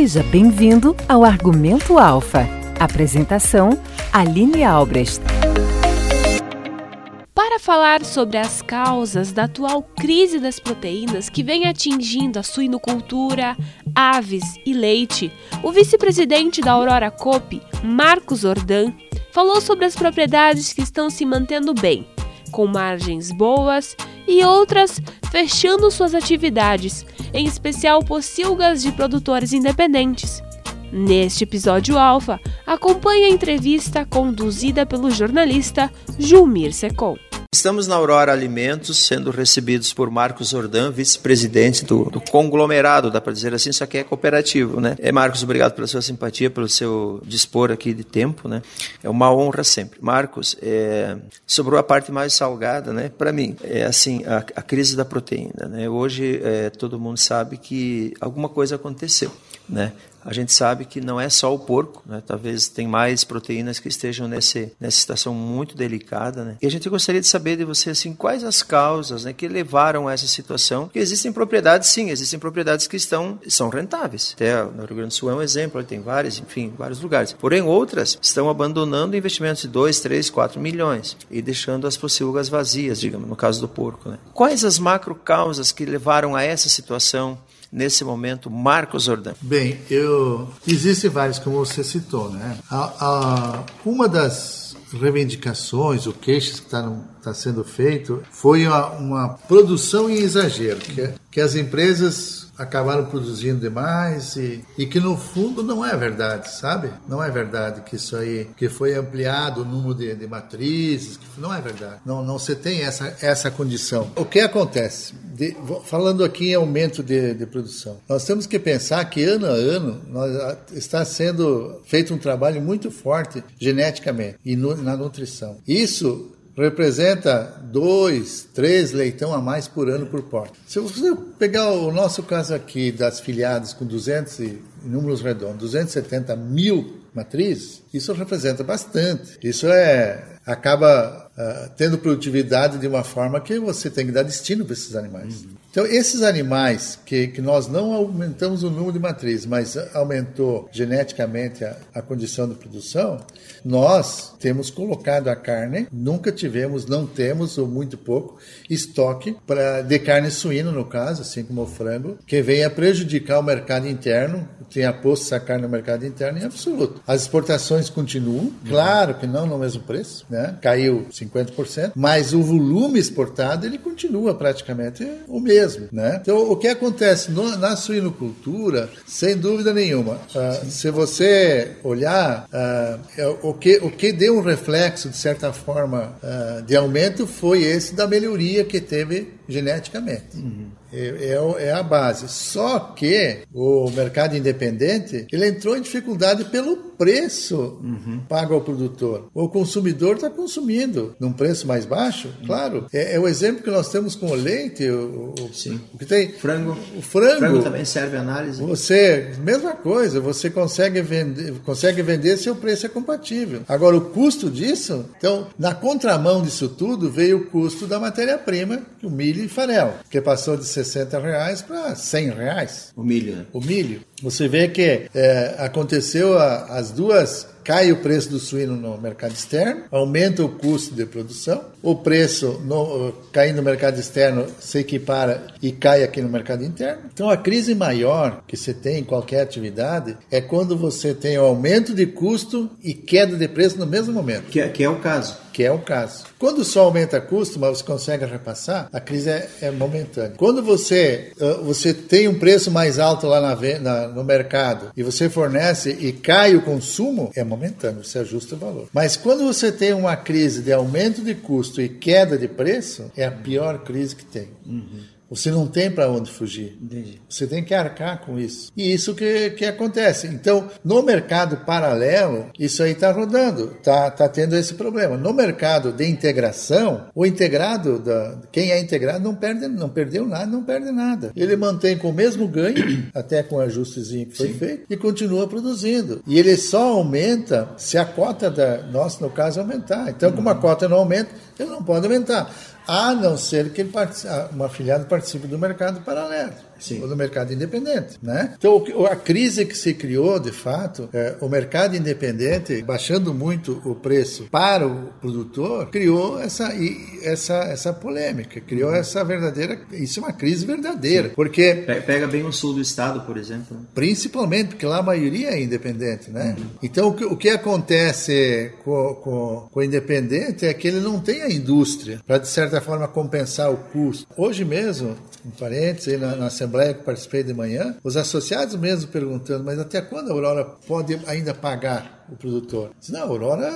Seja bem-vindo ao Argumento Alfa. Apresentação: Aline Albrecht. Para falar sobre as causas da atual crise das proteínas que vem atingindo a suinocultura, aves e leite, o vice-presidente da Aurora Coop, Marcos Ordan, falou sobre as propriedades que estão se mantendo bem, com margens boas e outras fechando suas atividades, em especial pocilgas de produtores independentes. Neste episódio Alfa, acompanhe a entrevista conduzida pelo jornalista Julmir Secom. Estamos na Aurora Alimentos, sendo recebidos por Marcos Ordan, vice-presidente do, do, conglomerado, dá para dizer assim, só que é cooperativo, né? É, Marcos, obrigado pela sua simpatia, pelo seu dispor aqui de tempo, né? É uma honra sempre. Marcos, é, sobrou a parte mais salgada, né? Para mim, é assim, a, a, crise da proteína, né? Hoje é, todo mundo sabe que alguma coisa aconteceu, né? A gente sabe que não é só o porco, né? talvez tem mais proteínas que estejam nesse, nessa situação muito delicada. Né? E a gente gostaria de saber de você assim, quais as causas né, que levaram a essa situação. Que existem propriedades, sim, existem propriedades que estão, são rentáveis. Até no Rio Grande do Sul é um exemplo, tem várias, enfim, vários lugares. Porém, outras estão abandonando investimentos de 2, 3, 4 milhões e deixando as pocilgas vazias, digamos, no caso do porco. Né? Quais as macro causas que levaram a essa situação? Nesse momento, Marcos Ordan? Bem, eu existem vários, como você citou, né? A, a, uma das reivindicações, o queixo que está tá sendo feito, foi uma, uma produção em exagero, que, que as empresas acabaram produzindo demais e, e que no fundo não é verdade, sabe? Não é verdade que isso aí, que foi ampliado o número de, de matrizes, não é verdade. Não, não se tem essa, essa condição. O que acontece? De, falando aqui em aumento de, de, produção, nós temos que pensar que ano a ano nós, está sendo feito um trabalho muito forte geneticamente e no, na nutrição. Isso representa dois, três leitão a mais por ano por porta. Se você pegar o nosso caso aqui das filiadas com 200 e números redondos, 270 mil matrizes, isso representa bastante. Isso é acaba uh, tendo produtividade de uma forma que você tem que dar destino para esses animais. Uhum. Então, esses animais que, que nós não aumentamos o número de matrizes, mas aumentou geneticamente a, a condição de produção, nós temos colocado a carne, nunca tivemos, não temos, ou muito pouco, estoque pra, de carne suína, no caso, assim como o frango, que venha prejudicar o mercado interno, tenha posto essa carne no mercado interno em absoluto. As exportações continuam, claro que não no mesmo preço, né? caiu 50%, mas o volume exportado ele continua praticamente o mesmo né? Então, o que acontece no, na suinocultura, sem dúvida nenhuma, uh, se você olhar, uh, o, que, o que deu um reflexo, de certa forma, uh, de aumento foi esse da melhoria que teve geneticamente. Uhum. É, é, é, a base. Só que o mercado independente ele entrou em dificuldade pelo preço uhum. pago ao produtor. O consumidor está consumindo num preço mais baixo, uhum. claro. É, é, o exemplo que nós temos com o leite, o, o, Sim. o que tem. Frango. O frango. frango também serve análise. Você, mesma coisa, você consegue vender, consegue vender se o preço é compatível. Agora, o custo disso, então, na contramão disso tudo, veio o custo da matéria-prima, o milho e farelo, que passou de 60 reais para 100 reais. O milho, né? O milho. Você vê que é, aconteceu a, as duas cai o preço do suíno no mercado externo, aumenta o custo de produção, o preço no, caindo no mercado externo se equipara e cai aqui no mercado interno. Então a crise maior que você tem em qualquer atividade é quando você tem o aumento de custo e queda de preço no mesmo momento. Que é, que é o caso. Que é o caso. Quando só aumenta custo, mas você consegue repassar, a crise é, é momentânea. Quando você, você tem um preço mais alto lá na, na, no mercado e você fornece e cai o consumo, é momentâneo, você ajusta o valor. Mas quando você tem uma crise de aumento de custo e queda de preço, é a pior crise que tem. Uhum. Você não tem para onde fugir. Entendi. Você tem que arcar com isso. E isso que, que acontece. Então, no mercado paralelo, isso aí está rodando, está tá tendo esse problema. No mercado de integração, o integrado, da, quem é integrado não perde, não perdeu nada, não perde nada. Ele mantém com o mesmo ganho, até com o ajustezinho que foi Sim. feito, e continua produzindo. E ele só aumenta se a cota da nossa, no caso, aumentar. Então, como a uhum. cota não aumenta, ele não pode aumentar a não ser que ele uma afiliado participe do mercado paralelo. Sim. ou no mercado independente, né? Então a crise que se criou, de fato, é, o mercado independente baixando muito o preço para o produtor, criou essa essa essa polêmica, criou essa verdadeira, isso é uma crise verdadeira, Sim. porque pega bem o sul do estado, por exemplo. Né? Principalmente porque lá a maioria é independente, né? Uhum. Então o que, o que acontece com, com, com o independente é que ele não tem a indústria para de certa forma compensar o custo. Hoje mesmo, um parênteses, na, na Assembleia que participei de manhã, os associados mesmo perguntando, mas até quando a Aurora pode ainda pagar o produtor? Diz, não, a Aurora,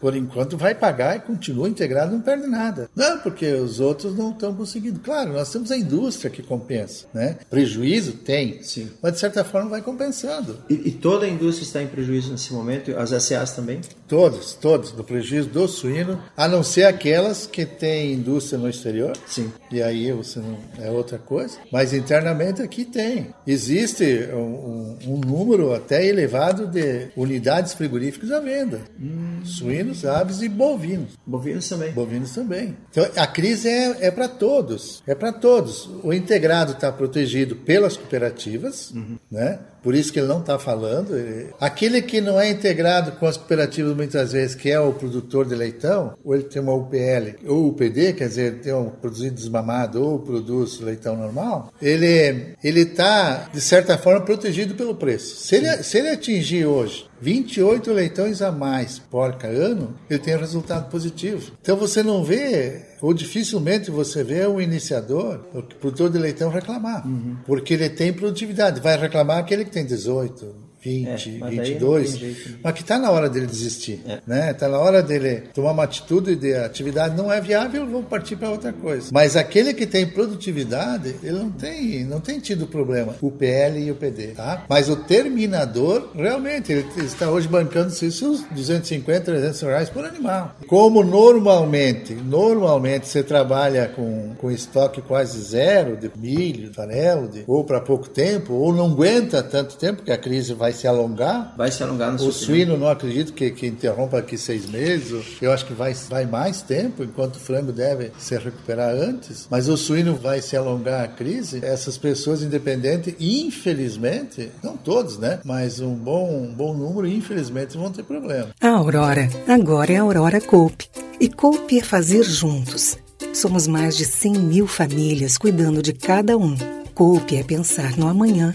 por enquanto, vai pagar e continua integrado, não perde nada. Não, porque os outros não estão conseguindo. Claro, nós temos a indústria que compensa, né? Prejuízo tem, Sim. mas de certa forma vai compensando. E, e toda a indústria está em prejuízo nesse momento? As SAs também? Todos, todos, do prejuízo do suíno, a não ser aquelas que têm indústria no exterior. Sim. E aí você não, é outra coisa. Mas internamente aqui tem. Existe um, um, um número até elevado de unidades frigoríficas à venda. Hum. Suínos, aves e bovinos. Bovinos também. Bovinos também. Então a crise é, é para todos. É para todos. O integrado está protegido pelas cooperativas, uhum. né? Por isso que ele não está falando. Aquele que não é integrado com as cooperativas, muitas vezes, que é o produtor de leitão, ou ele tem uma UPL ou UPD, quer dizer, tem um produzido desmamado ou produz leitão normal, ele está, de certa forma, protegido pelo preço. Se ele, se ele atingir hoje 28 leitões a mais porca ano, ele tem resultado positivo. Então você não vê, ou dificilmente você vê o iniciador, o produtor de leitão reclamar, uhum. porque ele tem produtividade. Vai reclamar aquele que tem 18, 20, é, 22, jeito, né? mas que está na hora dele desistir, é. né? Está na hora dele tomar uma atitude de atividade não é viável, vou partir para outra coisa. Mas aquele que tem produtividade, ele não tem, não tem tido problema, o PL e o PD, tá? Mas o terminador, realmente, ele está hoje bancando seus 250, 300 reais por animal. Como normalmente, normalmente você trabalha com, com estoque quase zero de milho, farelo, de, ou para pouco tempo, ou não aguenta tanto tempo, porque a crise vai vai se alongar. Vai se alongar no O suíno, não acredito que, que interrompa aqui seis meses. Eu acho que vai, vai mais tempo, enquanto o frango deve se recuperar antes. Mas o suíno vai se alongar a crise. Essas pessoas independentes, infelizmente, não todos, né? Mas um bom, um bom número, infelizmente, vão ter problema. A Aurora, agora é a Aurora Cope. E Cope é fazer juntos. Somos mais de 100 mil famílias cuidando de cada um. Cope é pensar no amanhã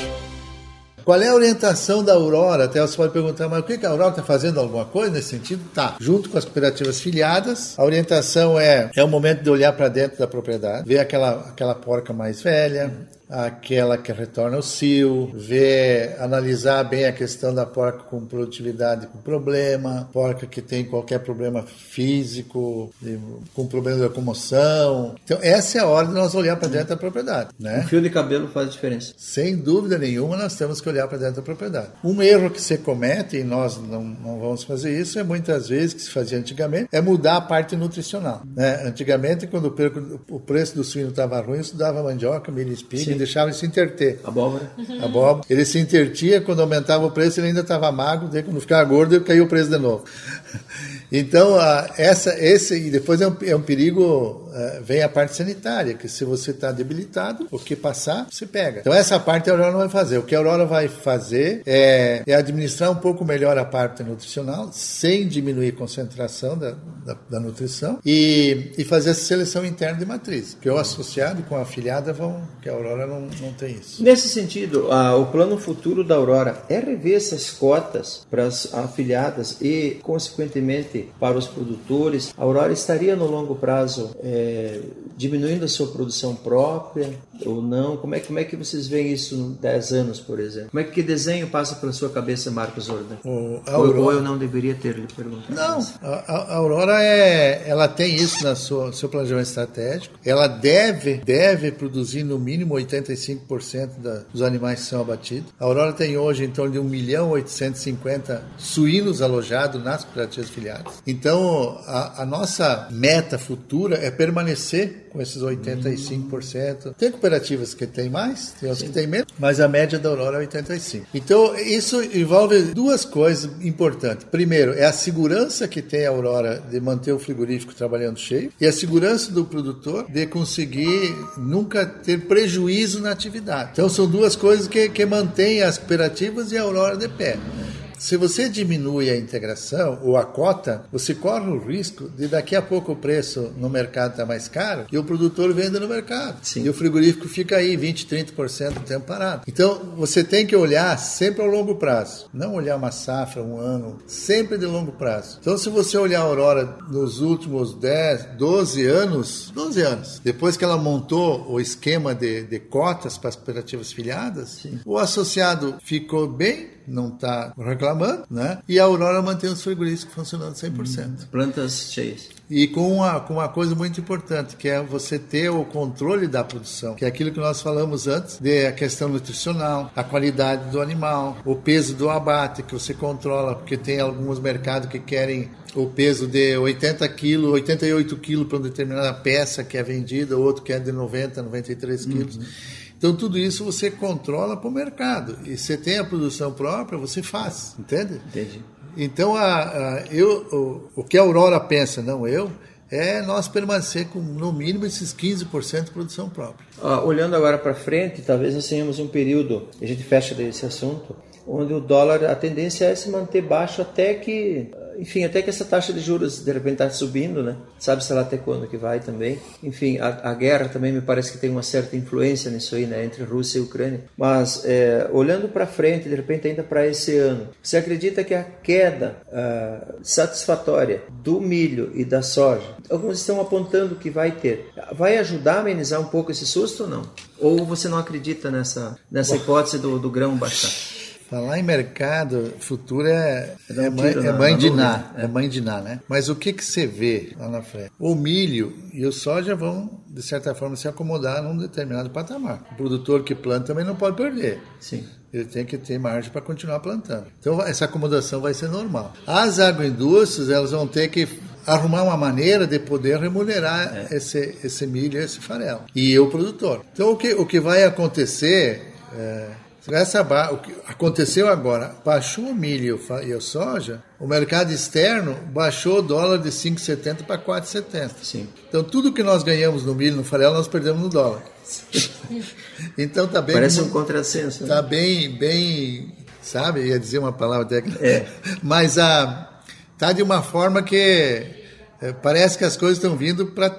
Qual é a orientação da Aurora? Até você pode perguntar, mas o que a Aurora está fazendo alguma coisa nesse sentido? Tá. Junto com as cooperativas filiadas, a orientação é é o momento de olhar para dentro da propriedade, ver aquela, aquela porca mais velha, aquela que retorna o cio, ver, analisar bem a questão da porca com produtividade com problema, porca que tem qualquer problema físico, com problema de locomoção. Então, essa é a hora de nós olhar para dentro da propriedade. Né? Um fio de cabelo faz diferença. Sem dúvida nenhuma, nós temos que olhar para dentro da propriedade. Um erro que se comete, e nós não, não vamos fazer isso, é muitas vezes, que se fazia antigamente, é mudar a parte nutricional. Né? Antigamente, quando o preço do suíno estava ruim, eu estudava mandioca, milho espiga, deixava ele se interter. Abóbora. Uhum. Abóbora. Ele se intertia, quando aumentava o preço, ele ainda estava magro, daí quando ficava gordo, ele caiu o preço de novo. Então, essa, esse, e depois é um, é um perigo, uh, vem a parte sanitária, que se você está debilitado, o que passar, você pega. Então, essa parte a Aurora não vai fazer. O que a Aurora vai fazer é, é administrar um pouco melhor a parte nutricional, sem diminuir a concentração da, da, da nutrição, e, e fazer essa seleção interna de matriz, que o associado com a afiliada vão, que a Aurora não, não tem isso. Nesse sentido, o plano futuro da Aurora é rever essas cotas para as afiliadas e, consequentemente, para os produtores, a Aurora estaria no longo prazo é, diminuindo a sua produção própria ou não? Como é, como é que vocês veem isso em 10 anos, por exemplo? Como é que desenho passa pela sua cabeça, Marcos Ordan? Aurora... Ou, ou, eu não deveria ter lhe perguntado? Não, a, a, Aurora é, ela tem isso no seu planejamento estratégico. Ela deve, deve produzir no mínimo 85% da, dos animais que são abatidos. A Aurora tem hoje em torno de 1 milhão 850 suínos alojados nas cooperativas filiadas. Então, a, a nossa meta futura é permanecer com esses 85%. Tem cooperativas que tem mais, tem outras que tem menos, mas a média da Aurora é 85%. Então, isso envolve duas coisas importantes. Primeiro, é a segurança que tem a Aurora de manter o frigorífico trabalhando cheio e a segurança do produtor de conseguir nunca ter prejuízo na atividade. Então, são duas coisas que, que mantêm as cooperativas e a Aurora de pé. Se você diminui a integração ou a cota, você corre o risco de daqui a pouco o preço no mercado estar tá mais caro e o produtor vende no mercado. Sim. E o frigorífico fica aí 20, 30% do tempo parado. Então, você tem que olhar sempre ao longo prazo. Não olhar uma safra, um ano, sempre de longo prazo. Então, se você olhar a Aurora nos últimos 10, 12 anos, 12 anos, depois que ela montou o esquema de, de cotas para as cooperativas filiadas, Sim. o associado ficou bem não está reclamando, né? E a Aurora mantém os frigoríficos funcionando 100%. Hum, plantas cheias. E com uma, com uma coisa muito importante, que é você ter o controle da produção, que é aquilo que nós falamos antes, de a questão nutricional, a qualidade do animal, o peso do abate que você controla, porque tem alguns mercados que querem o peso de 80 quilos, 88 quilos para uma determinada peça que é vendida, outro que é de 90, 93 quilos. Uhum. Então, tudo isso você controla para o mercado. E você tem a produção própria, você faz, entende? Entendi. Então, a, a eu, o, o que a Aurora pensa, não eu, é nós permanecer com no mínimo esses 15% de produção própria. Ah, olhando agora para frente, talvez nós tenhamos um período, a gente fecha desse assunto, onde o dólar, a tendência é se manter baixo até que enfim, até que essa taxa de juros de repente está subindo, né? Sabe-se lá até quando que vai também. Enfim, a, a, guerra também me parece que tem uma certa influência nisso aí, né? Entre Rússia e Ucrânia. Mas, é, olhando para frente, de repente ainda para esse ano, você acredita que a queda uh, satisfatória do milho e da soja, alguns estão apontando que vai ter, vai ajudar a amenizar um pouco esse susto ou não? Ou você não acredita nessa, nessa hipótese do, do grão baixar? Falar em mercado futuro é, é, mãe, é mãe de Ná, é. é mãe de Ná, né? Mas o que, que você vê lá na frente? O milho e o soja vão, de certa forma, se acomodar num determinado patamar. O produtor que planta também não pode perder. Sim. Ele tem que ter margem para continuar plantando. Então, essa acomodação vai ser normal. As agroindústrias, elas vão ter que arrumar uma maneira de poder remunerar é. esse, esse milho, esse farelo. E o produtor. Então, o que, o que vai acontecer... É, essa o que aconteceu agora, baixou o milho e a soja, o mercado externo baixou o dólar de 5,70 para 4,70. Sim. Então tudo que nós ganhamos no milho, no farelo, nós perdemos no dólar. então tá bem. Parece um contrassenso. Tá né? bem, bem, sabe? Ia dizer uma palavra técnica. É. Mas a ah, tá de uma forma que é, parece que as coisas estão vindo para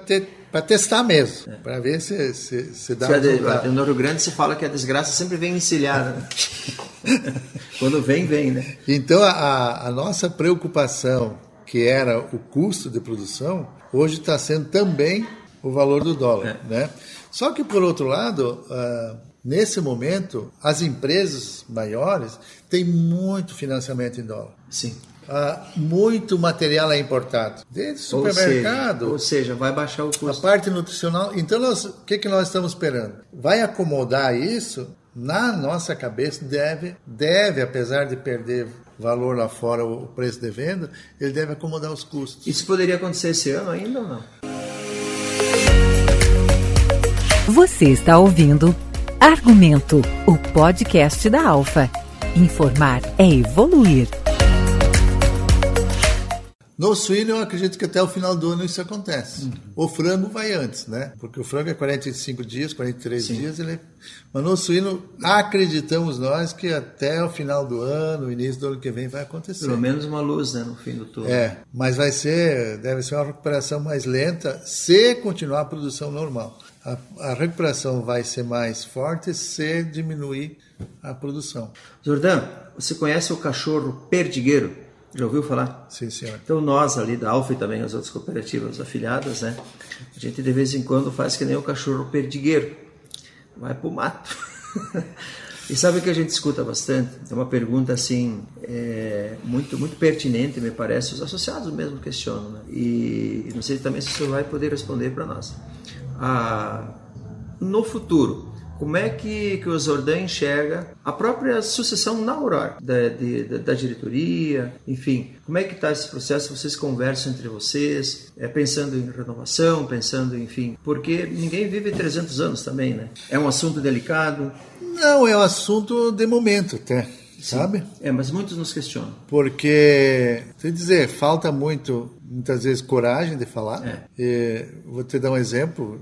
para testar mesmo, é. para ver se, se, se dá se resultado. No Rio Grande se fala que a desgraça sempre vem encilhada. Né? Quando vem, vem, né? Então, a, a nossa preocupação, que era o custo de produção, hoje está sendo também o valor do dólar, é. né? Só que, por outro lado, uh, nesse momento, as empresas maiores têm muito financiamento em dólar. Sim. Ah, muito material é importado, desde supermercado. Ou seja, ou seja, vai baixar o custo. A parte nutricional. Então, nós, o que, que nós estamos esperando? Vai acomodar isso? Na nossa cabeça, deve, deve, apesar de perder valor lá fora, o preço de venda, ele deve acomodar os custos. Isso poderia acontecer esse ano ainda ou não? Você está ouvindo Argumento, o podcast da Alfa. Informar é evoluir. No suíno, eu acredito que até o final do ano isso acontece. Uhum. O frango vai antes, né? Porque o frango é 45 dias, 43 Sim. dias. Ele... Mas no suíno, acreditamos nós que até o final do ano, início do ano que vem, vai acontecer. Pelo menos uma luz, né? No fim do túnel. É, mas vai ser, deve ser uma recuperação mais lenta se continuar a produção normal. A, a recuperação vai ser mais forte se diminuir a produção. Jordão, você conhece o cachorro perdigueiro? Já ouviu falar? Sim, senhor. Então nós ali da Alfa e também as outras cooperativas afiliadas, né? A gente de vez em quando faz que nem o cachorro perdigueiro. Vai pro mato. e sabe o que a gente escuta bastante? É uma pergunta assim, é, muito, muito pertinente, me parece. Os associados mesmo questionam, né? E não sei também se o senhor vai poder responder para nós. Ah, no futuro, como é que, que o Zordan enxerga a própria sucessão na Aurora, da, de, da, da, diretoria, enfim, como é que está esse processo? Vocês conversam entre vocês, é, pensando em renovação, pensando, enfim, porque ninguém vive 300 anos também, né? É um assunto delicado. Não, é um assunto de momento até. Sim. Sabe? É, mas muitos nos questionam. Porque, te dizer, falta muito, muitas vezes, coragem de falar. É. Vou te dar um exemplo.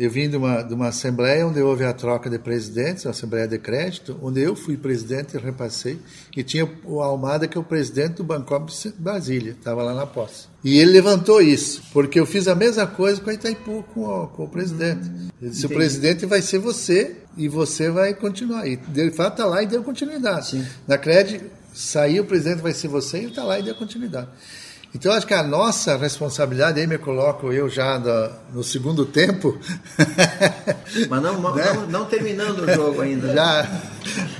Eu vim de uma, de uma assembleia onde houve a troca de presidentes, a assembleia de crédito, onde eu fui presidente e repassei, e tinha o Almada, que é o presidente do Bancob Brasília, estava lá na posse. E ele levantou isso, porque eu fiz a mesma coisa com a Itaipu, com o, com o presidente. Ele disse, o presidente vai ser você, e você vai continuar. E de fato está lá e deu continuidade. Sim. Na CRED, saiu, o presidente vai ser você, e está lá e deu continuidade. Então, acho que a nossa responsabilidade, aí me coloco eu já no, no segundo tempo. Mas não, né? não, não, terminando o jogo ainda. Já,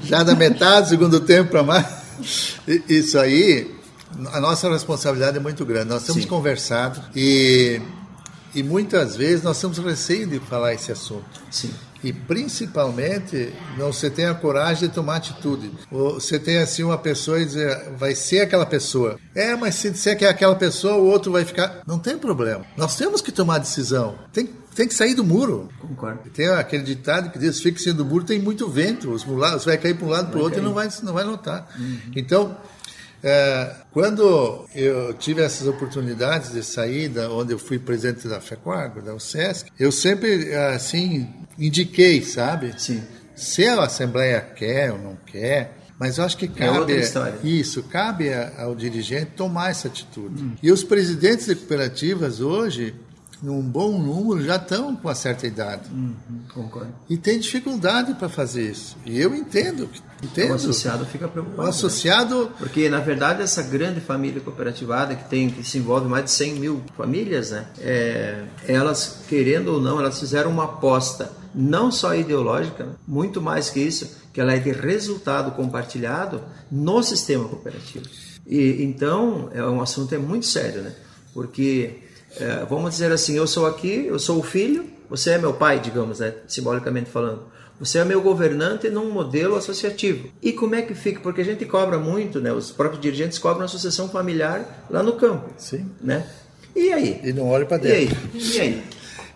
já da metade do segundo tempo para mais. Isso aí, a nossa responsabilidade é muito grande. Nós temos Sim. conversado e, e muitas vezes nós temos receio de falar esse assunto. Sim. E principalmente, não você tem a coragem de tomar atitude. Você tem assim uma pessoa e dizer, vai ser aquela pessoa. É, mas se disser que é aquela pessoa, o outro vai ficar. Não tem problema. Nós temos que tomar decisão. Tem, tem que sair do muro. Concordo. Tem aquele ditado que diz: fique do muro, tem muito vento. Os mulados vai cair para um lado para o outro e não vai, não vai notar. Então, é, quando eu tive essas oportunidades de saída, onde eu fui presidente da FECOAGO, da UCESC, eu sempre, assim, indiquei, sabe? Sim. Se a Assembleia quer ou não quer, mas eu acho que cabe. outra história. Isso, cabe ao dirigente tomar essa atitude. E os presidentes de cooperativas hoje, num bom número, já estão com uma certa idade. Concordo. E tem dificuldade para fazer isso. E eu entendo, entendo. O associado fica O preocupado. né? associado Porque, na verdade, essa grande família cooperativada, que, tem, que se envolve mais de 100 mil famílias, né, é, elas, querendo ou não, elas fizeram uma aposta, não só ideológica, muito mais que isso, que ela é de resultado compartilhado no sistema cooperativo. E, então, é um assunto é muito sério, né? Porque, é, vamos dizer assim, eu sou aqui, eu sou o filho, você é meu pai, digamos, né, simbolicamente falando. Você é meu governante num modelo associativo. E como é que fica? Porque a gente cobra muito, né? Os próprios dirigentes cobram a sucessão familiar lá no campo. Sim. Né? E aí? e não olha para E aí? dentro. E aí?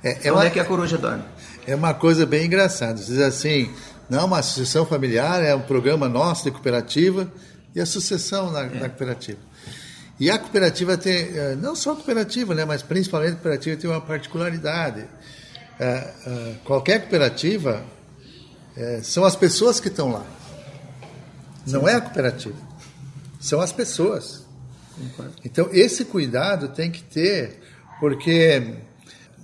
É, é Onde uma, é que a coruja dorme? É uma coisa bem engraçada. Diz assim, não, uma sucessão familiar é um programa nosso de cooperativa e a sucessão na, na cooperativa. E a cooperativa tem, eh, não só a cooperativa, né, mas principalmente a cooperativa tem uma particularidade. Eh, eh, qualquer cooperativa são as pessoas que estão lá. Não é a cooperativa. São as pessoas. Então, esse cuidado tem que ter, porque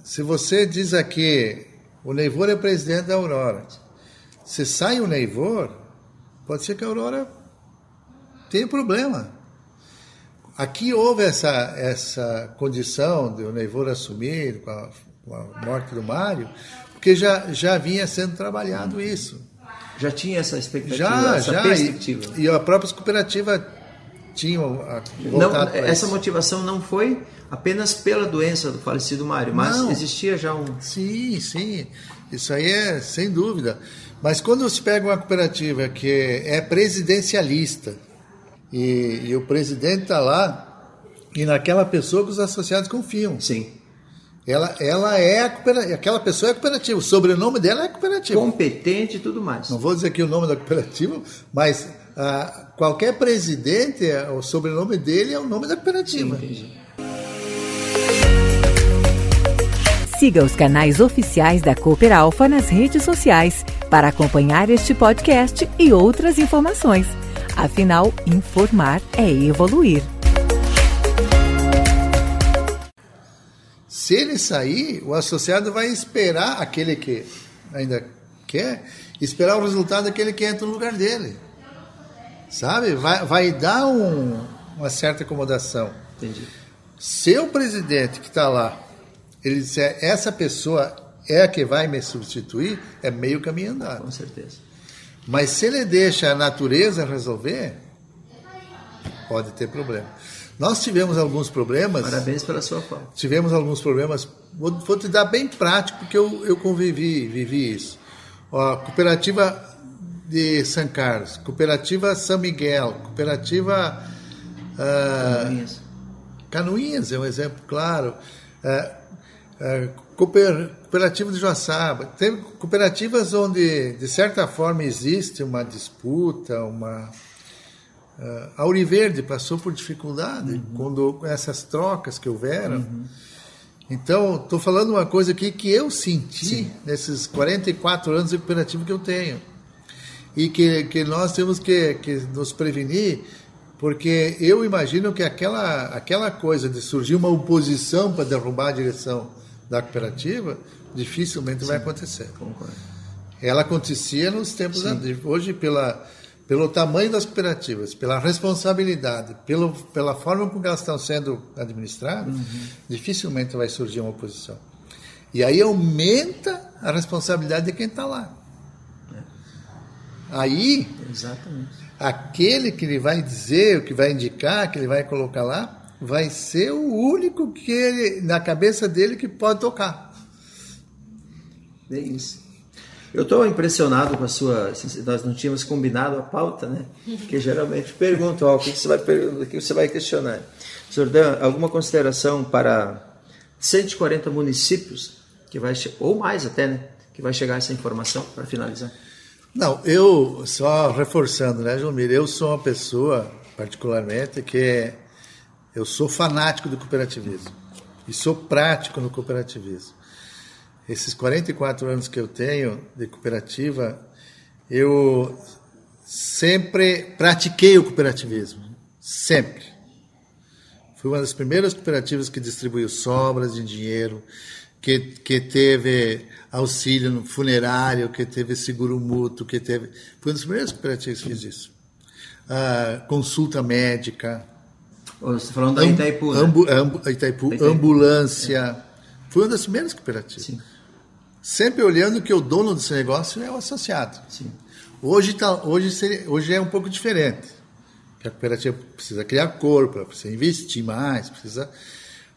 se você diz aqui, o Neivor é presidente da Aurora, se sai o Neivor, pode ser que a Aurora tenha problema. Aqui houve essa, essa condição de o Neivor assumir com a, com a morte do Mário, porque já, já vinha sendo trabalhado isso. Já tinha essa expectativa, Já, essa já. perspectiva. E, e a própria cooperativa tinha a, Não, essa isso. motivação não foi apenas pela doença do falecido Mário, mas Não. existia já um. Sim, sim. Isso aí é sem dúvida. Mas quando você pega uma cooperativa que é presidencialista e, e o presidente está lá e naquela pessoa que os associados confiam, Sim. ela, ela é a cooperativa, aquela pessoa é cooperativa, o sobrenome dela é cooperativa. Competente e tudo mais. Não vou dizer aqui o nome da cooperativa, mas ah, qualquer presidente, o sobrenome dele é o nome da cooperativa. Entendi. Siga os canais oficiais da Cooper Alfa nas redes sociais para acompanhar este podcast e outras informações. Afinal, informar é evoluir. Se ele sair, o associado vai esperar aquele que ainda quer, esperar o resultado daquele que entra no lugar dele. Sabe? Vai, vai dar um- uma certa acomodação. Entendi. Se o presidente que está lá, ele disser essa pessoa é a que vai me substituir, é meio caminho andado. Com certeza. Mas se ele deixa a natureza resolver, pode ter problema. Nós tivemos alguns problemas. Parabéns pela sua fala. tivemos alguns problemas. Vou, vou te dar bem prático, porque eu, eu convivi, vivi isso. Ó, cooperativa de São Carlos, cooperativa São Miguel, cooperativa ah, Canoinhas. Canoinhas é um exemplo claro. É, é, cooper- cooperativa de Joaçaba. Tem cooperativas onde, de certa forma, existe uma disputa, uma. A Auriverde passou por dificuldade quando essas trocas que houveram. Então, estou falando uma coisa aqui que eu senti nesses 44 anos de cooperativa que eu tenho. E que, que nós temos que, que nos prevenir, porque eu imagino que aquela, aquela coisa de surgir uma oposição para derrubar a direção da cooperativa, dificilmente vai acontecer. Concordo. Ela acontecia nos tempos antigos. Hoje, pela, pelo tamanho das cooperativas, pela responsabilidade, pelo, pela forma como elas estão sendo administradas, dificilmente vai surgir uma oposição. E aí aumenta a responsabilidade de quem está lá. Aí, Exatamente. aquele que ele vai dizer, o que vai indicar, que ele vai colocar lá, vai ser o único que ele, na cabeça dele que pode tocar. É isso. Eu estou impressionado com a sua. Nós não tínhamos combinado a pauta, né? Que geralmente perguntam ó, o que você vai, o que você vai questionar. Jordan, alguma consideração para 140 municípios que vai ou mais até, né? Que vai chegar essa informação para finalizar. Não, eu, só reforçando, né, Jomir, eu sou uma pessoa, particularmente, que eu sou fanático do cooperativismo e sou prático no cooperativismo. Esses 44 anos que eu tenho de cooperativa, eu sempre pratiquei o cooperativismo, sempre. Fui uma das primeiras cooperativas que distribuiu sobras de dinheiro, que, que teve auxílio no funerário, que teve seguro mútuo, que teve. Fui uma das primeiras cooperativas que fiz isso. Ah, consulta médica. Você está falando da Itaipu, né? ambu- ambu- Itaipu, Itaipu. ambulância. Fui uma das primeiras cooperativas. Sim. Sempre olhando que o dono desse negócio é o associado. Sim. Hoje, tá, hoje, seria- hoje é um pouco diferente. A cooperativa precisa criar corpo, precisa investir mais, precisa.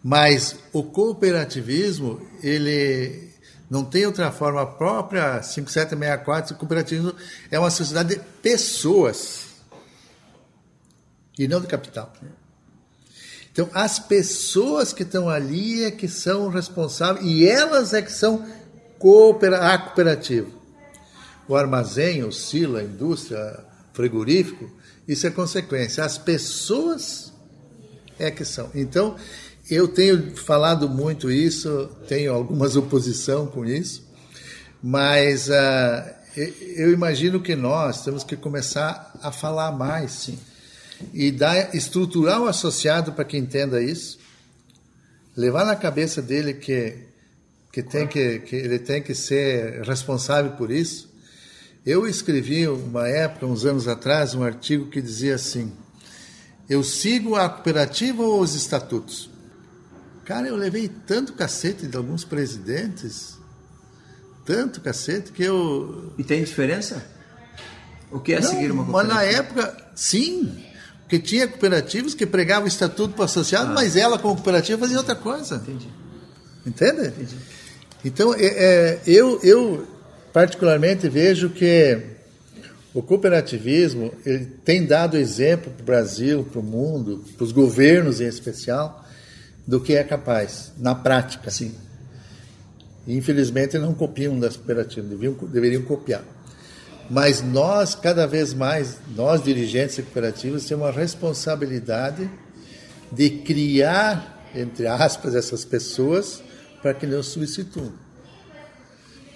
Mas o cooperativismo, ele não tem outra forma a própria 5764, o cooperativismo é uma sociedade de pessoas e não de capital. Então, as pessoas que estão ali é que são responsáveis e elas é que são coopera a cooperativa. O armazém, o silo, a indústria, frigorífico, isso é consequência. As pessoas é que são. Então, eu tenho falado muito isso, tenho algumas oposição com isso, mas e- eu imagino que nós temos que começar a falar mais. Sim e dar, estruturar o associado para que entenda isso, levar na cabeça dele que, que, tem que, que ele tem que ser responsável por isso. Eu escrevi uma época, uns anos atrás, um artigo que dizia assim: eu sigo a cooperativa ou os estatutos? Cara, eu levei tanto cacete de alguns presidentes, tanto cacete que eu E tem diferença? O que é não, seguir uma mas na cooperativa? época, sim. Porque tinha cooperativas que pregavam o estatuto para o associado, mas ela, como cooperativa, fazia outra coisa. Entendi. Entende? Entendi. Então, é, é, eu, eu, particularmente, vejo que o cooperativismo tem dado exemplo para o Brasil, para o mundo, para os governos em especial, do que é capaz, na prática. Sim. E, infelizmente, não copiam das cooperativas, deveriam copiar. Mas nós, cada vez mais, nós dirigentes de cooperativas, temos uma responsabilidade de criar, entre aspas, essas pessoas para que nos substituam.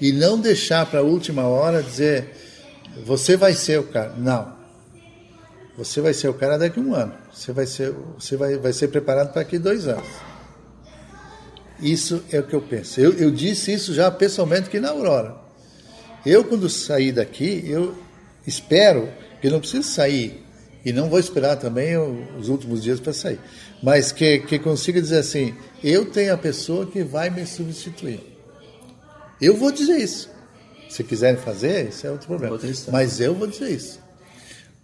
E não deixar para a última hora dizer, você vai ser o cara. Não. Você vai ser o cara daqui a um ano. Você vai ser, você vai, vai ser preparado para daqui a dois anos. Isso é o que eu penso. Eu, eu disse isso já pessoalmente aqui na Aurora. Eu, quando sair daqui, eu espero que não precise sair, e não vou esperar também os últimos dias para sair, mas que, que consiga dizer assim: eu tenho a pessoa que vai me substituir. Eu vou dizer isso. Se quiserem fazer, isso é outro problema. Mas eu vou dizer isso.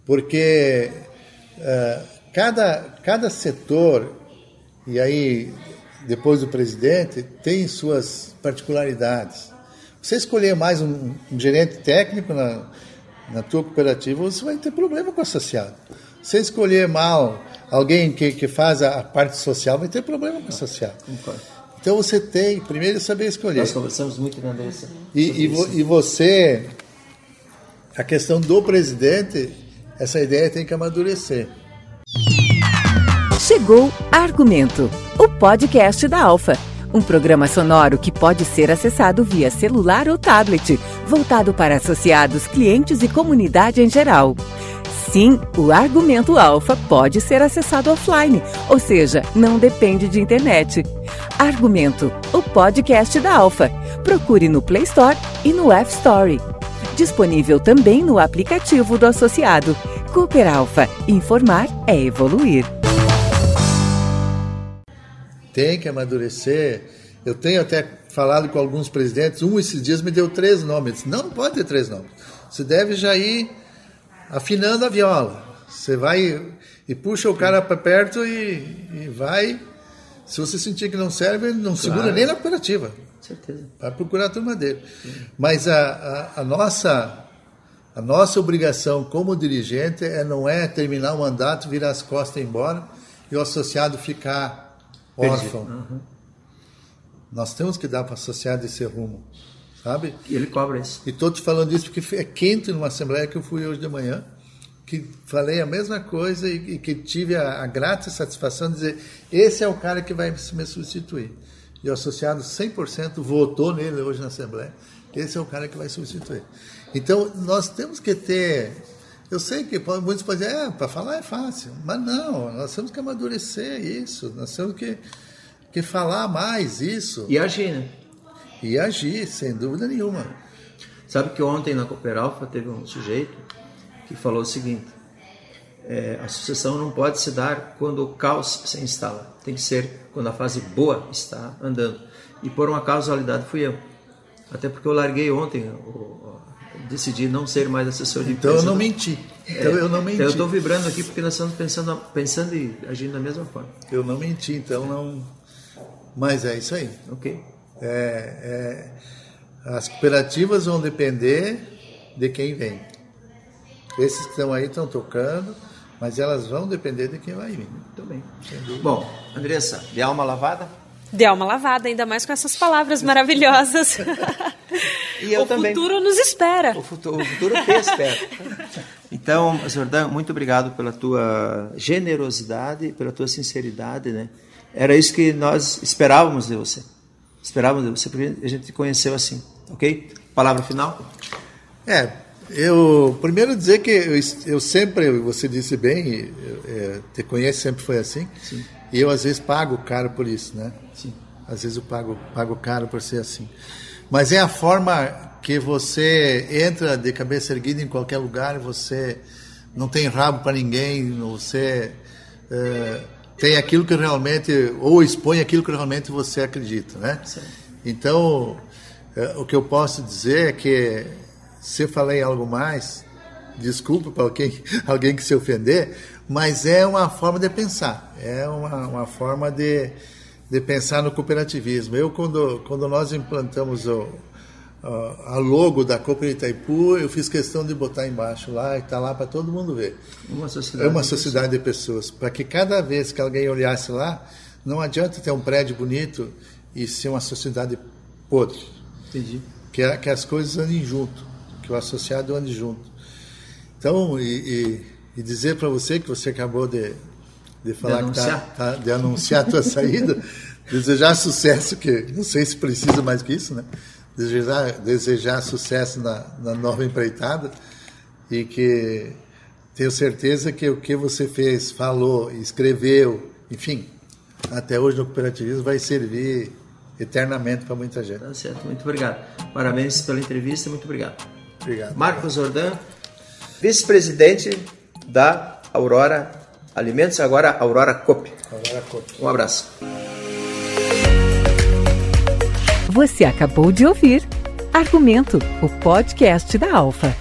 Porque eh, cada, cada setor, e aí depois do presidente, tem suas particularidades. Você escolher mais um, um gerente técnico na, na tua cooperativa, você vai ter problema com o associado. Você escolher mal alguém que, que faz a, a parte social, vai ter problema com o associado. Então você tem, primeiro, saber escolher. Nós conversamos muito na Andressa. E, e, vo, e você, a questão do presidente, essa ideia tem que amadurecer. Chegou Argumento, o podcast da Alfa. Um programa sonoro que pode ser acessado via celular ou tablet, voltado para associados, clientes e comunidade em geral. Sim, o Argumento Alfa pode ser acessado offline, ou seja, não depende de internet. Argumento, o podcast da Alfa. Procure no Play Store e no App Store. Disponível também no aplicativo do associado. Cooper Alfa. Informar é evoluir. Tem que amadurecer. Eu tenho até falado com alguns presidentes, um esses dias me deu três nomes. Não, não pode ter três nomes. Você deve já ir afinando a viola. Você vai e puxa o cara para perto e, e, vai. Se você sentir que não serve, ele não claro. segura nem na cooperativa. Certeza. Vai procurar a turma dele. Sim. Mas a, a, a, nossa a nossa obrigação como dirigente é não é terminar o mandato, virar as costas e ir embora e o associado ficar órfão. Uhum. Nós temos que dar para o associado esse rumo sabe? E ele cobra isso. E estou te falando isso porque é quente numa assembleia que eu fui hoje de manhã, que falei a mesma coisa e, e que tive a, a, grata satisfação de dizer: esse é o cara que vai me substituir. E o associado 100% votou nele hoje na assembleia. Esse é o cara que vai substituir. Então, nós temos que ter. Eu sei que muitos podem dizer, é, para falar é fácil, mas não, nós temos que amadurecer isso, nós temos que, que falar mais isso. E agir, né? e agir, sem dúvida nenhuma. Sabe que ontem na Cooperalfa teve um sujeito que falou o seguinte: é, a sucessão não pode se dar quando o caos se instala, tem que ser quando a fase boa está andando. E por uma causalidade fui eu. Até porque eu larguei ontem, eu decidi não ser mais assessor de então empresa. Então eu não menti. Então é, eu não menti. Então eu estou vibrando aqui porque nós estamos pensando, pensando e agindo da mesma forma. Eu não menti, então não. Mas é isso aí. Ok. É, é, as cooperativas vão depender de quem vem. Esses que estão aí estão tocando, mas elas vão depender de quem vai vir. Muito bem. Bom, Andressa, de alma lavada? De alma lavada, ainda mais com essas palavras maravilhosas. e eu o também. futuro nos espera. O futuro, o futuro que espera. Então, Jordan, muito obrigado pela tua generosidade, pela tua sinceridade, né? Era isso que nós esperávamos de você. Esperávamos você, porque a gente te conheceu assim, ok? Palavra final? É, eu primeiro dizer que eu, eu sempre, você disse bem, é, te conhece sempre foi assim, Sim. e eu às vezes pago caro por isso, né? Sim. Às vezes eu pago, pago caro por ser assim. Mas é a forma que você entra de cabeça erguida em qualquer lugar, você não tem rabo para ninguém, você é, tem aquilo que realmente, ou expõe aquilo que realmente você acredita, né? Sim. Então, é, o que eu posso dizer é que se eu falei algo mais, desculpa para alguém, alguém que se ofender, mas é uma forma de pensar, é uma, uma forma de, de pensar no cooperativismo. Eu, quando, quando nós implantamos o, a logo da Copa Itaipu, eu fiz questão de botar embaixo lá e está lá para todo mundo ver. Uma sociedade é uma sociedade de pessoas. Para que cada vez que alguém olhasse lá, não adianta ter um prédio bonito e ser uma sociedade podre. Entendi. Que, que as coisas andem junto, que o associado ande junto. Então, e, e, e dizer para você que você acabou de, de falar de que tá, tá, de anunciar a tua saída, desejar sucesso, que não sei se precisa mais que isso, né? desejar, desejar sucesso na, na nova empreitada e que tenho certeza que o que você fez, falou, escreveu, enfim, até hoje no cooperativismo vai servir eternamente para muita gente. Tá certo, muito obrigado. Parabéns pela entrevista, muito obrigado. Obrigado. Marcos Jordan, vice-presidente da Aurora Alimentos, agora Aurora Coop. Aurora Coop. Um abraço. Você acabou de ouvir Argumento, o podcast da Alfa.